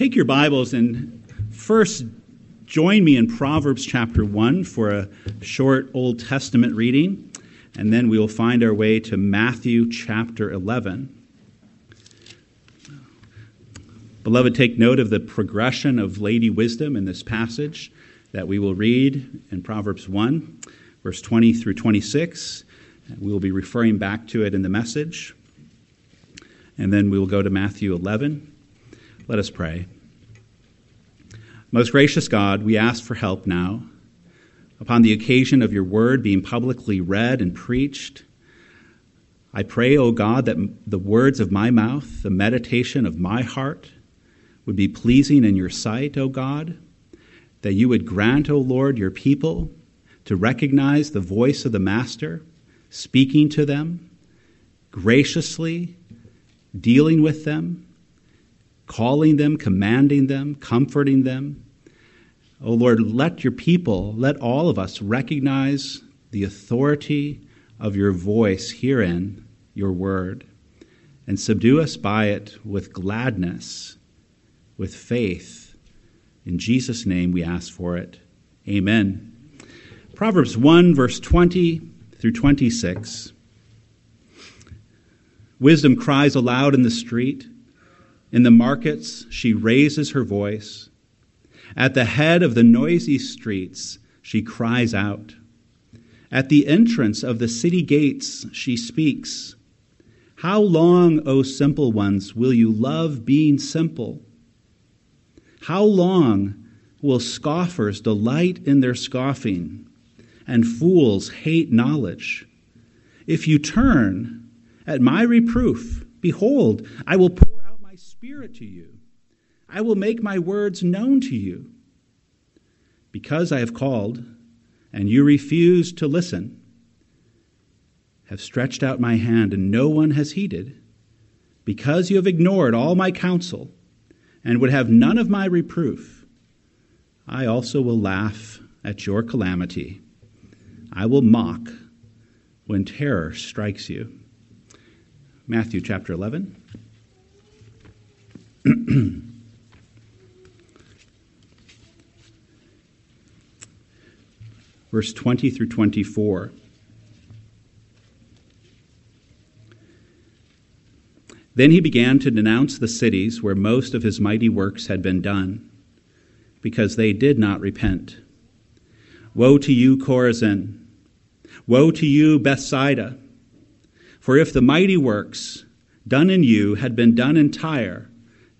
Take your Bibles and first join me in Proverbs chapter 1 for a short Old Testament reading, and then we will find our way to Matthew chapter 11. Beloved, take note of the progression of Lady Wisdom in this passage that we will read in Proverbs 1, verse 20 through 26. We will be referring back to it in the message. And then we will go to Matthew 11. Let us pray. Most gracious God, we ask for help now. Upon the occasion of your word being publicly read and preached, I pray, O God, that the words of my mouth, the meditation of my heart, would be pleasing in your sight, O God, that you would grant, O Lord, your people to recognize the voice of the Master speaking to them graciously, dealing with them, calling them, commanding them, comforting them. Oh Lord, let your people, let all of us recognize the authority of your voice herein, your word, and subdue us by it with gladness, with faith. In Jesus' name we ask for it. Amen. Proverbs 1, verse 20 through 26. Wisdom cries aloud in the street. In the markets, she raises her voice. At the head of the noisy streets, she cries out. At the entrance of the city gates, she speaks. How long, O simple ones, will you love being simple? How long will scoffers delight in their scoffing, and fools hate knowledge? If you turn at my reproof, behold, I will pour Spirit to you. I will make my words known to you. Because I have called, and you refused to listen, have stretched out my hand, and no one has heeded, because you have ignored all my counsel, and would have none of my reproof, I also will laugh at your calamity. I will mock when terror strikes you. Matthew chapter 11. Verse 20 through 24. Then he began to denounce the cities where most of his mighty works had been done, because they did not repent. Woe to you, Chorazin! Woe to you, Bethsaida! For if the mighty works done in you had been done in Tyre,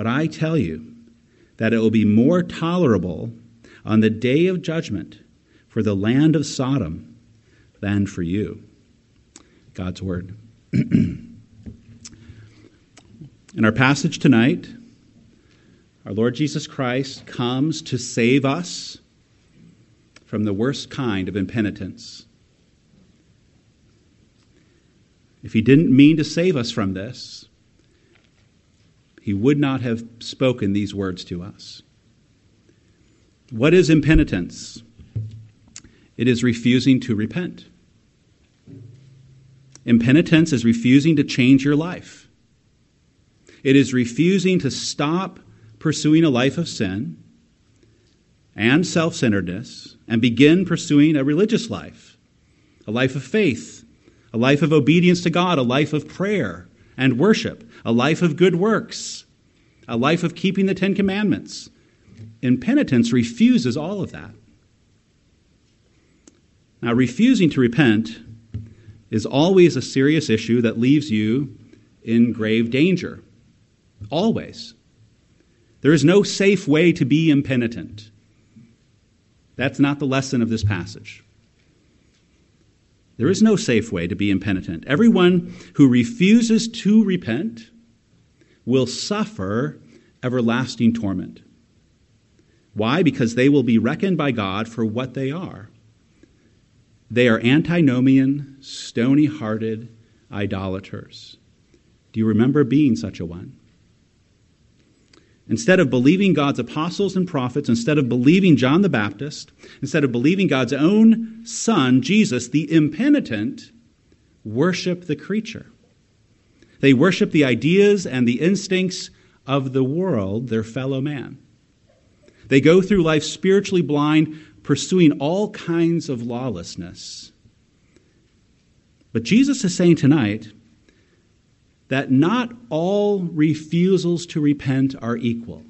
But I tell you that it will be more tolerable on the day of judgment for the land of Sodom than for you. God's Word. In our passage tonight, our Lord Jesus Christ comes to save us from the worst kind of impenitence. If he didn't mean to save us from this, he would not have spoken these words to us. What is impenitence? It is refusing to repent. Impenitence is refusing to change your life. It is refusing to stop pursuing a life of sin and self centeredness and begin pursuing a religious life, a life of faith, a life of obedience to God, a life of prayer and worship, a life of good works, a life of keeping the Ten Commandments. Impenitence refuses all of that. Now, refusing to repent is always a serious issue that leaves you in grave danger. Always. There is no safe way to be impenitent. That's not the lesson of this passage. There is no safe way to be impenitent. Everyone who refuses to repent will suffer everlasting torment. Why? Because they will be reckoned by God for what they are. They are antinomian, stony hearted idolaters. Do you remember being such a one? Instead of believing God's apostles and prophets, instead of believing John the Baptist, instead of believing God's own son, Jesus, the impenitent, worship the creature. They worship the ideas and the instincts of the world, their fellow man. They go through life spiritually blind, pursuing all kinds of lawlessness. But Jesus is saying tonight that not all refusals to repent are equal.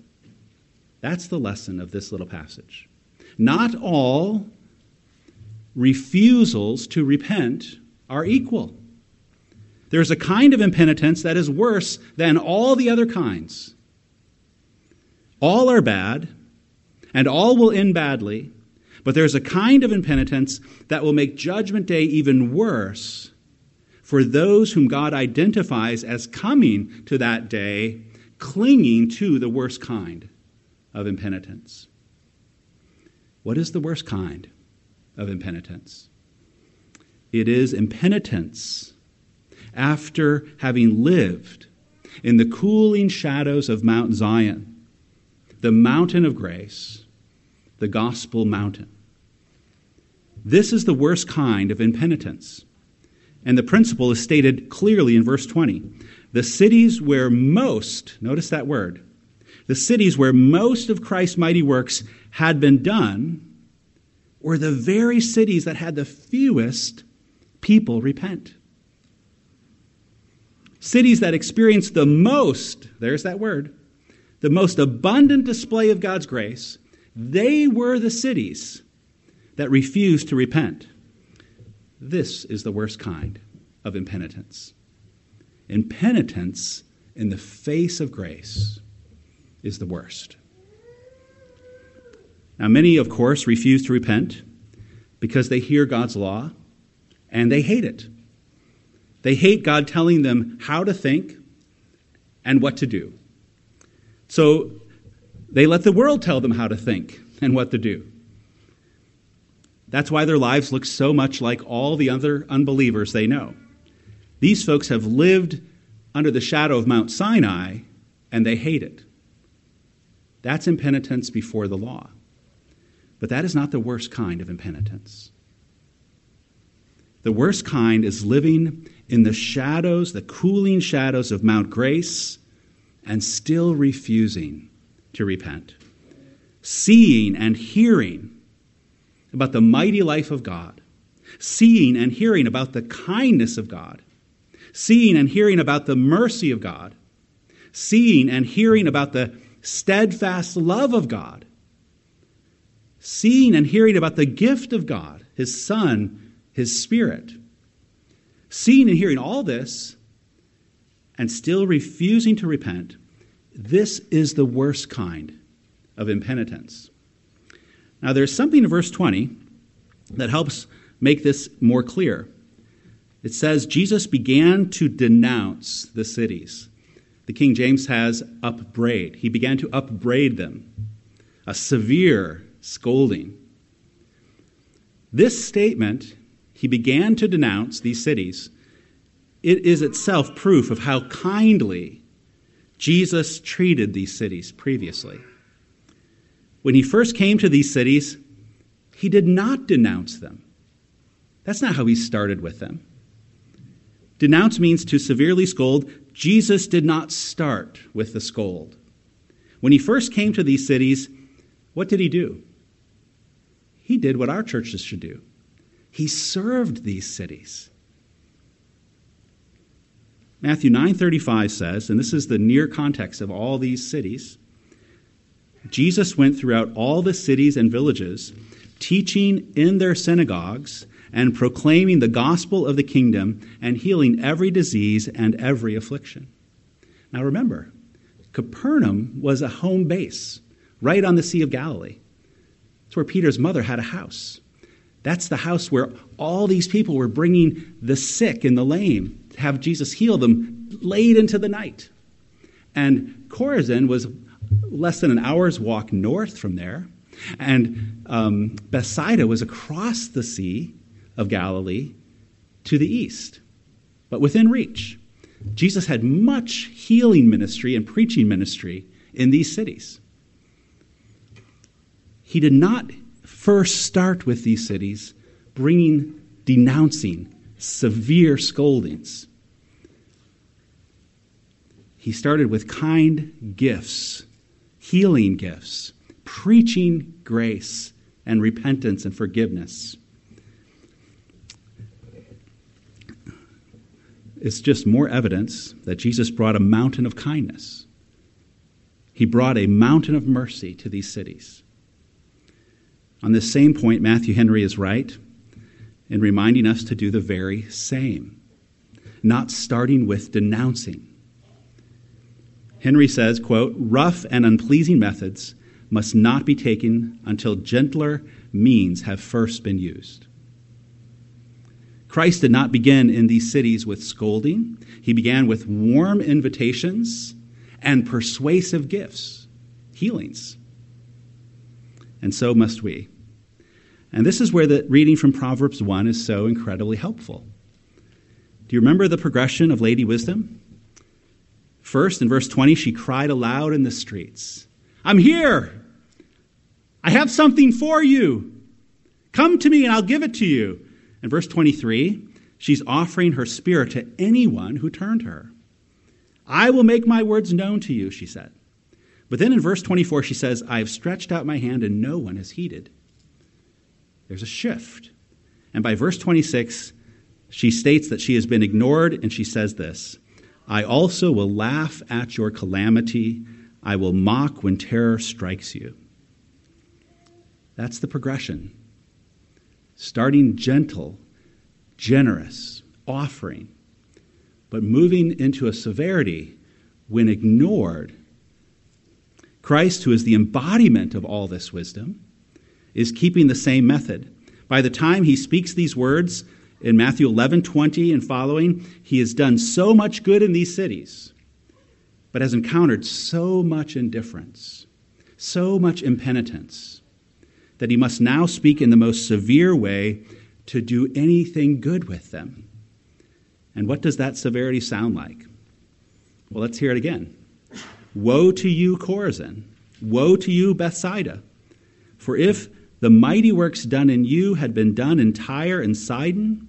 That's the lesson of this little passage. Not all refusals to repent are equal. There's a kind of impenitence that is worse than all the other kinds. All are bad, and all will end badly, but there's a kind of impenitence that will make Judgment Day even worse for those whom God identifies as coming to that day, clinging to the worst kind of impenitence. What is the worst kind of impenitence? It is impenitence after having lived in the cooling shadows of Mount Zion, the mountain of grace, the gospel mountain. This is the worst kind of impenitence. And the principle is stated clearly in verse 20. The cities where most, notice that word, the cities where most of Christ's mighty works had been done were the very cities that had the fewest people repent. Cities that experienced the most, there's that word, the most abundant display of God's grace, they were the cities that refused to repent. This is the worst kind of impenitence. Impenitence in the face of grace is the worst. Now, many, of course, refuse to repent because they hear God's law and they hate it. They hate God telling them how to think and what to do. So they let the world tell them how to think and what to do. That's why their lives look so much like all the other unbelievers they know. These folks have lived under the shadow of Mount Sinai and they hate it. That's impenitence before the law. But that is not the worst kind of impenitence. The worst kind is living in the shadows, the cooling shadows of Mount Grace, and still refusing to repent. Seeing and hearing about the mighty life of God, seeing and hearing about the kindness of God, seeing and hearing about the mercy of God, seeing and hearing about the steadfast love of God, seeing and hearing about the gift of God, His Son, His Spirit, seeing and hearing all this and still refusing to repent, this is the worst kind of impenitence. Now, there's something in verse 20 that helps make this more clear. It says, Jesus began to denounce the cities. The King James has upbraid. He began to upbraid them, a severe scolding. This statement, he began to denounce these cities, it is itself proof of how kindly Jesus treated these cities previously. When he first came to these cities, he did not denounce them. That's not how he started with them. Denounce means to severely scold. Jesus did not start with the scold. When he first came to these cities, what did he do? He did what our churches should do. He served these cities. Matthew 9:35 says, and this is the near context of all these cities, Jesus went throughout all the cities and villages, teaching in their synagogues and proclaiming the gospel of the kingdom and healing every disease and every affliction. Now remember, Capernaum was a home base right on the Sea of Galilee. It's where Peter's mother had a house. That's the house where all these people were bringing the sick and the lame to have Jesus heal them late into the night. And Chorazin was less than an hour's walk north from there. And um, Bethsaida was across the Sea of Galilee to the east, but within reach. Jesus had much healing ministry and preaching ministry in these cities. He did not first start with these cities bringing, denouncing severe scoldings. He started with kind gifts, healing gifts, preaching grace and repentance and forgiveness. It's just more evidence that Jesus brought a mountain of kindness. He brought a mountain of mercy to these cities. On this same point, Matthew Henry is right in reminding us to do the very same, not starting with denouncing. Henry says, quote, rough and unpleasing methods must not be taken until gentler means have first been used. Christ did not begin in these cities with scolding. He began with warm invitations and persuasive gifts, healings. And so must we. And this is where the reading from Proverbs 1 is so incredibly helpful. Do you remember the progression of Lady Wisdom? First, in verse 20, she cried aloud in the streets I'm here! I have something for you. Come to me and I'll give it to you. In verse 23, she's offering her spirit to anyone who turned her. I will make my words known to you, she said. But then in verse 24, she says, I have stretched out my hand and no one has heeded. There's a shift. And by verse 26, she states that she has been ignored and she says this I also will laugh at your calamity. I will mock when terror strikes you. That's the progression. Starting gentle, generous, offering, but moving into a severity when ignored. Christ, who is the embodiment of all this wisdom, is keeping the same method. By the time he speaks these words in Matthew 11 20 and following, he has done so much good in these cities, but has encountered so much indifference, so much impenitence, that he must now speak in the most severe way to do anything good with them. And what does that severity sound like? Well, let's hear it again. Woe to you, Chorazin! Woe to you, Bethsaida! For if the mighty works done in you had been done in Tyre and Sidon,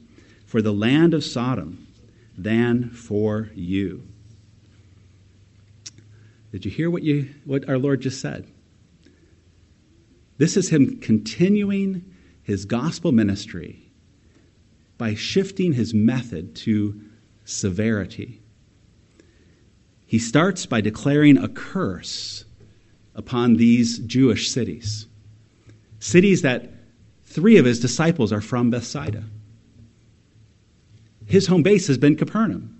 for the land of Sodom than for you. Did you hear what, you, what our Lord just said? This is Him continuing His gospel ministry by shifting His method to severity. He starts by declaring a curse upon these Jewish cities, cities that Three of his disciples are from Bethsaida. His home base has been Capernaum.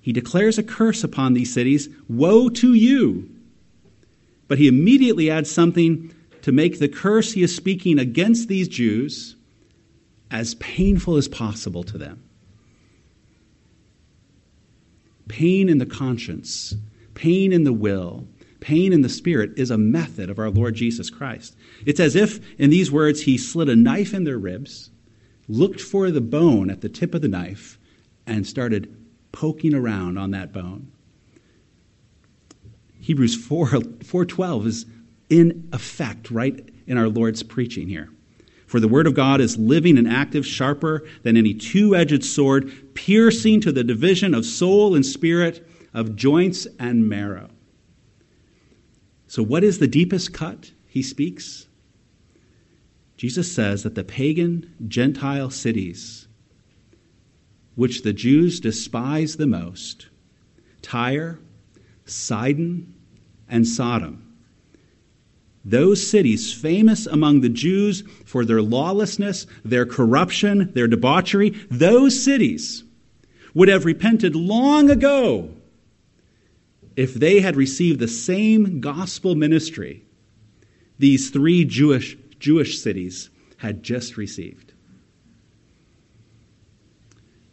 He declares a curse upon these cities Woe to you! But he immediately adds something to make the curse he is speaking against these Jews as painful as possible to them. Pain in the conscience, pain in the will, pain in the spirit is a method of our Lord Jesus Christ. It's as if, in these words, he slid a knife in their ribs, looked for the bone at the tip of the knife, and started poking around on that bone. Hebrews 4, 4.12 is in effect right in our Lord's preaching here. For the word of God is living and active, sharper than any two edged sword, piercing to the division of soul and spirit, of joints and marrow so, what is the deepest cut he speaks? Jesus says that the pagan Gentile cities, which the Jews despise the most, Tyre, Sidon, and Sodom, those cities, famous among the Jews for their lawlessness, their corruption, their debauchery, those cities would have repented long ago if they had received the same gospel ministry these three Jewish, Jewish cities had just received.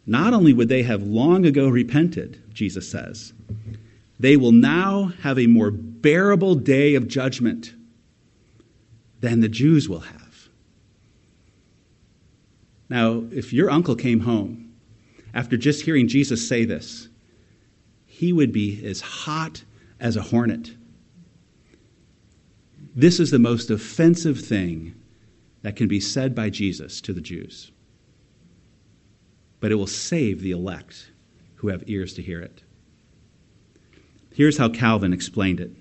Not only would they have long ago repented, Jesus says, they will now have a more bearable day of judgment than the Jews will have. Now, if your uncle came home after just hearing Jesus say this, he would be as hot as a hornet. This is the most offensive thing that can be said by Jesus to the Jews. But it will save the elect who have ears to hear it. Here's how Calvin explained it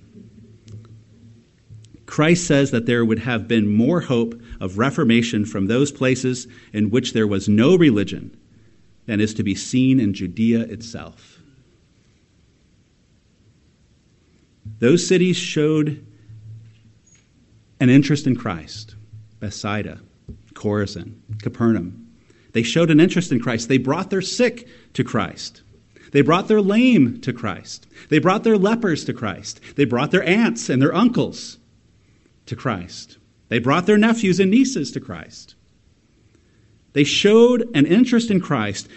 Christ says that there would have been more hope of reformation from those places in which there was no religion than is to be seen in Judea itself. Those cities showed an interest in Christ Bethsaida, Chorazin, Capernaum. They showed an interest in Christ. They brought their sick to Christ. They brought their lame to Christ. They brought their lepers to Christ. They brought their aunts and their uncles to Christ. They brought their nephews and nieces to Christ. They showed an interest in Christ,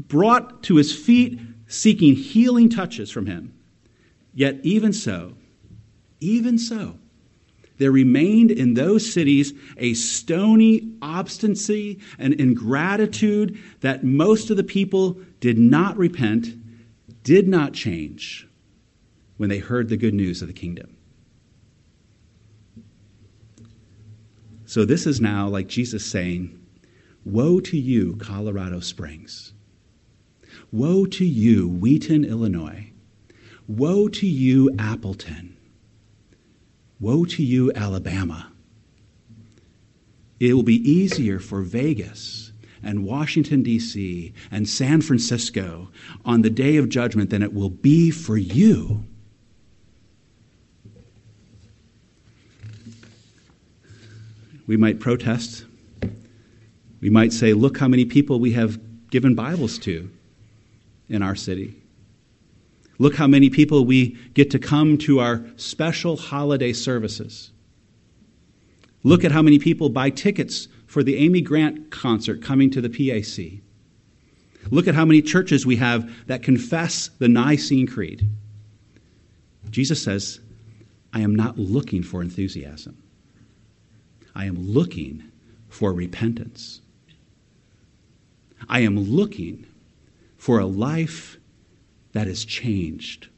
brought to his feet, seeking healing touches from him. Yet, even so, even so, there remained in those cities a stony obstinacy and ingratitude that most of the people did not repent, did not change when they heard the good news of the kingdom. So, this is now like Jesus saying, Woe to you, Colorado Springs. Woe to you, Wheaton, Illinois. Woe to you, Appleton. Woe to you, Alabama. It will be easier for Vegas and Washington, D.C., and San Francisco on the day of judgment than it will be for you. We might protest. We might say, look how many people we have given Bibles to in our city. Look how many people we get to come to our special holiday services. Look at how many people buy tickets for the Amy Grant concert coming to the PAC. Look at how many churches we have that confess the Nicene Creed. Jesus says, I am not looking for enthusiasm. I am looking for repentance. I am looking for a life that is changed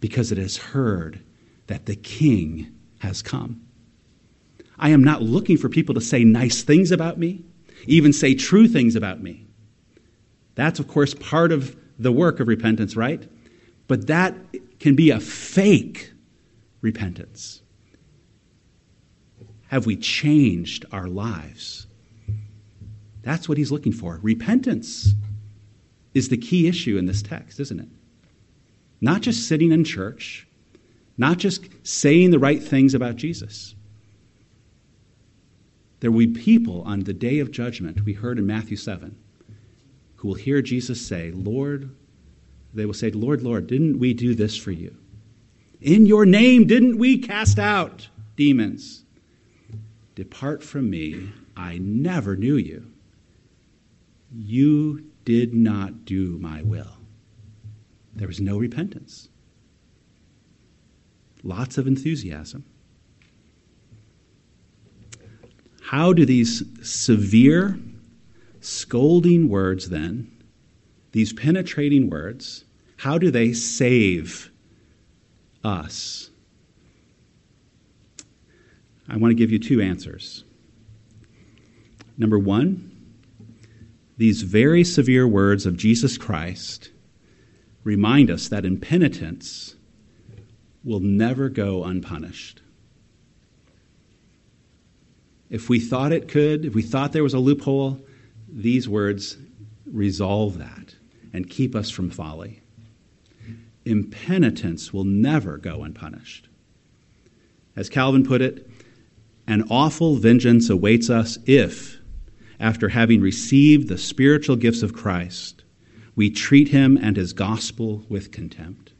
because it has heard that the King has come. I am not looking for people to say nice things about me, even say true things about me. That's, of course, part of the work of repentance, right? But that can be a fake repentance. Have we changed our lives? That's what he's looking for. Repentance is the key issue in this text, isn't it? Not just sitting in church, not just saying the right things about Jesus. There will be people on the day of judgment, we heard in Matthew 7, who will hear Jesus say, Lord, they will say, Lord, Lord, didn't we do this for you? In your name, didn't we cast out demons? Depart from me, I never knew you. You did not do my will. There was no repentance. Lots of enthusiasm. How do these severe, scolding words then, these penetrating words, how do they save us? I want to give you two answers. Number one, these very severe words of Jesus Christ remind us that impenitence will never go unpunished. If we thought it could, if we thought there was a loophole, these words resolve that and keep us from folly. Impenitence will never go unpunished. As Calvin put it, an awful vengeance awaits us if, after having received the spiritual gifts of Christ, we treat him and his gospel with contempt.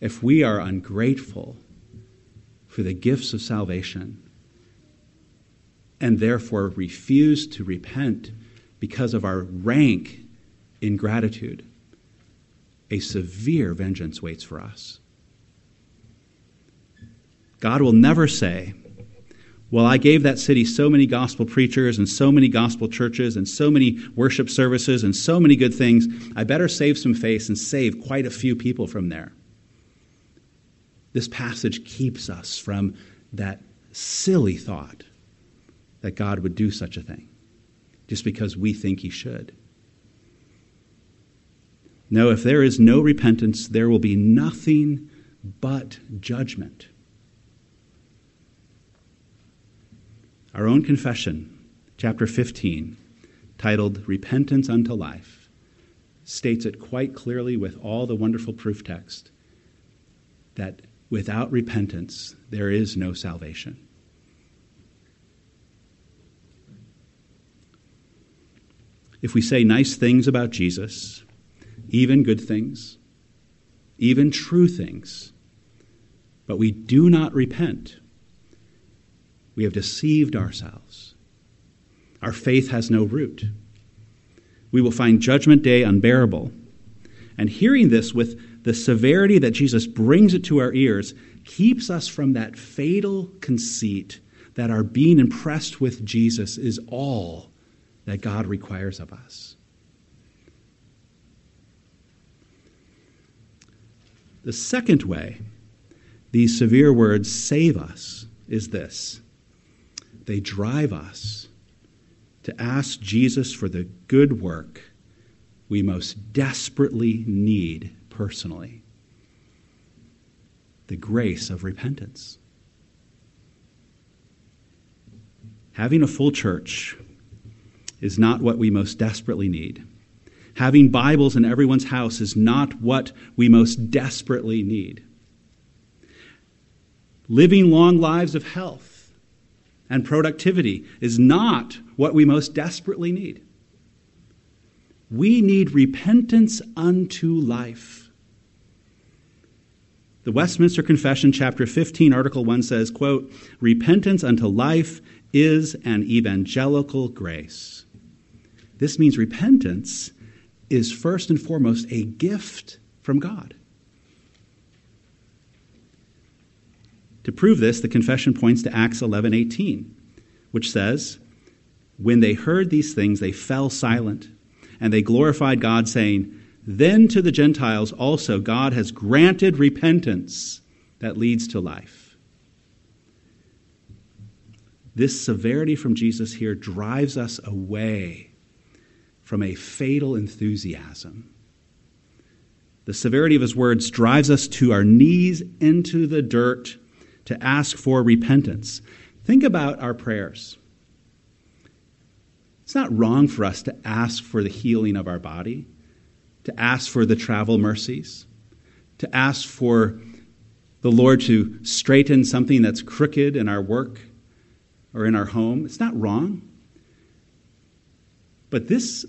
If we are ungrateful for the gifts of salvation and therefore refuse to repent because of our rank ingratitude, a severe vengeance waits for us. God will never say, Well, I gave that city so many gospel preachers and so many gospel churches and so many worship services and so many good things. I better save some face and save quite a few people from there. This passage keeps us from that silly thought that God would do such a thing just because we think he should. No, if there is no repentance, there will be nothing but judgment. Our own confession, chapter 15, titled Repentance unto Life, states it quite clearly with all the wonderful proof text that without repentance, there is no salvation. If we say nice things about Jesus, even good things, even true things, but we do not repent, we have deceived ourselves. Our faith has no root. We will find Judgment Day unbearable. And hearing this with the severity that Jesus brings it to our ears keeps us from that fatal conceit that our being impressed with Jesus is all that God requires of us. The second way these severe words save us is this they drive us to ask Jesus for the good work we most desperately need personally the grace of repentance. Having a full church is not what we most desperately need. Having Bibles in everyone's house is not what we most desperately need. Living long lives of health and productivity is not what we most desperately need. We need repentance unto life. The Westminster Confession, chapter 15, article 1 says, quote, Repentance unto life is an evangelical grace. This means repentance is first and foremost a gift from God. To prove this, the confession points to Acts 11:18, which says, "When they heard these things, they fell silent, and they glorified God, saying, Then to the Gentiles also God has granted repentance that leads to life." This severity from Jesus here drives us away from a fatal enthusiasm. The severity of his words drives us to our knees into the dirt to ask for repentance. Think about our prayers. It's not wrong for us to ask for the healing of our body, to ask for the travel mercies, to ask for the Lord to straighten something that's crooked in our work or in our home. It's not wrong. But this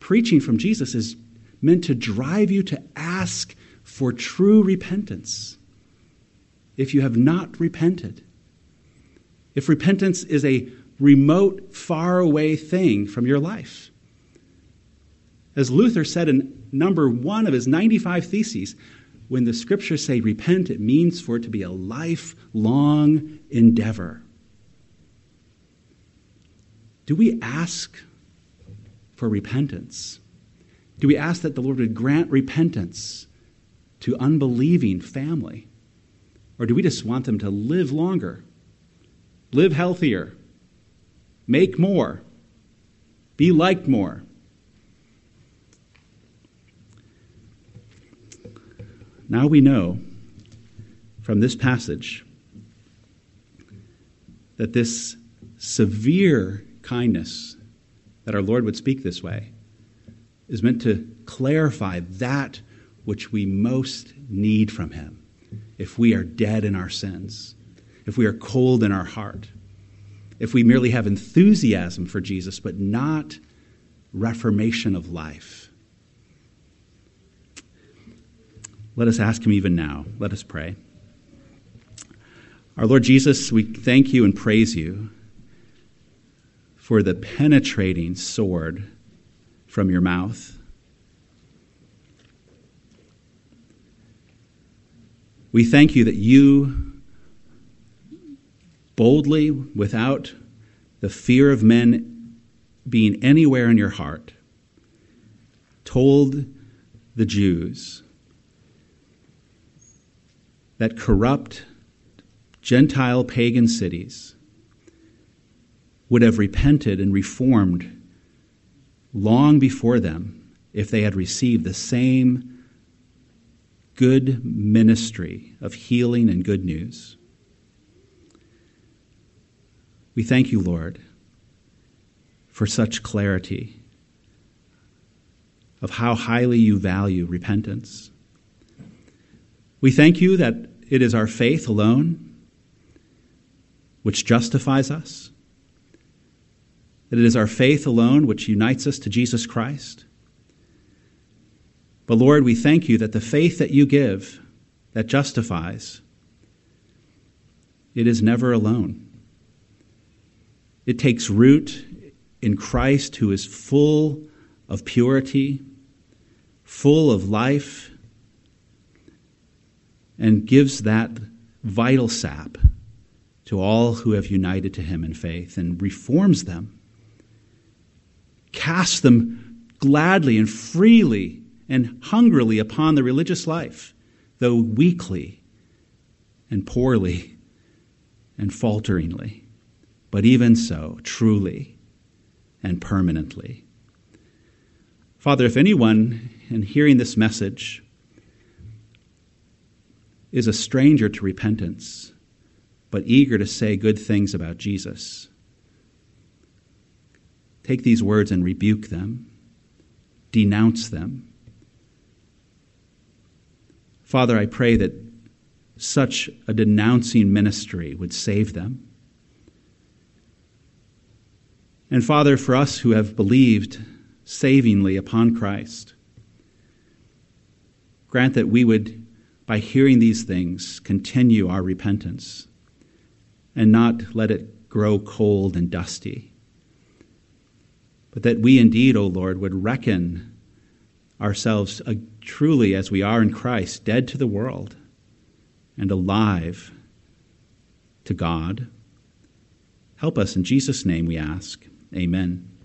preaching from Jesus is meant to drive you to ask for true repentance if you have not repented. If repentance is a remote, far away thing from your life. As Luther said in number one of his 95 Theses, when the scriptures say repent, it means for it to be a lifelong endeavor. Do we ask for repentance? Do we ask that the Lord would grant repentance to unbelieving family? Or do we just want them to live longer, live healthier, make more, be liked more? Now we know from this passage that this severe kindness that our Lord would speak this way is meant to clarify that which we most need from Him if we are dead in our sins, if we are cold in our heart, if we merely have enthusiasm for Jesus but not reformation of life. Let us ask Him even now. Let us pray. Our Lord Jesus, we thank you and praise you for the penetrating sword from your mouth. We thank you that you boldly, without the fear of men being anywhere in your heart, told the Jews that corrupt Gentile pagan cities would have repented and reformed long before them if they had received the same good ministry of healing and good news. We thank you, Lord, for such clarity of how highly you value repentance. We thank you that it is our faith alone which justifies us, that it is our faith alone which unites us to Jesus Christ. But Lord, we thank you that the faith that you give, that justifies, it is never alone. It takes root in Christ, who is full of purity, full of life, and gives that vital sap to all who have united to him in faith and reforms them, casts them gladly and freely and hungrily upon the religious life, though weakly and poorly and falteringly but even so, truly and permanently. Father, if anyone in hearing this message is a stranger to repentance, but eager to say good things about Jesus, take these words and rebuke them, denounce them. Father, I pray that such a denouncing ministry would save them. And Father, for us who have believed savingly upon Christ, grant that we would, by hearing these things, continue our repentance and not let it grow cold and dusty. But that we indeed, O Lord, would reckon ourselves uh, truly as we are in Christ, dead to the world and alive to God. Help us in Jesus' name, we ask. Amen.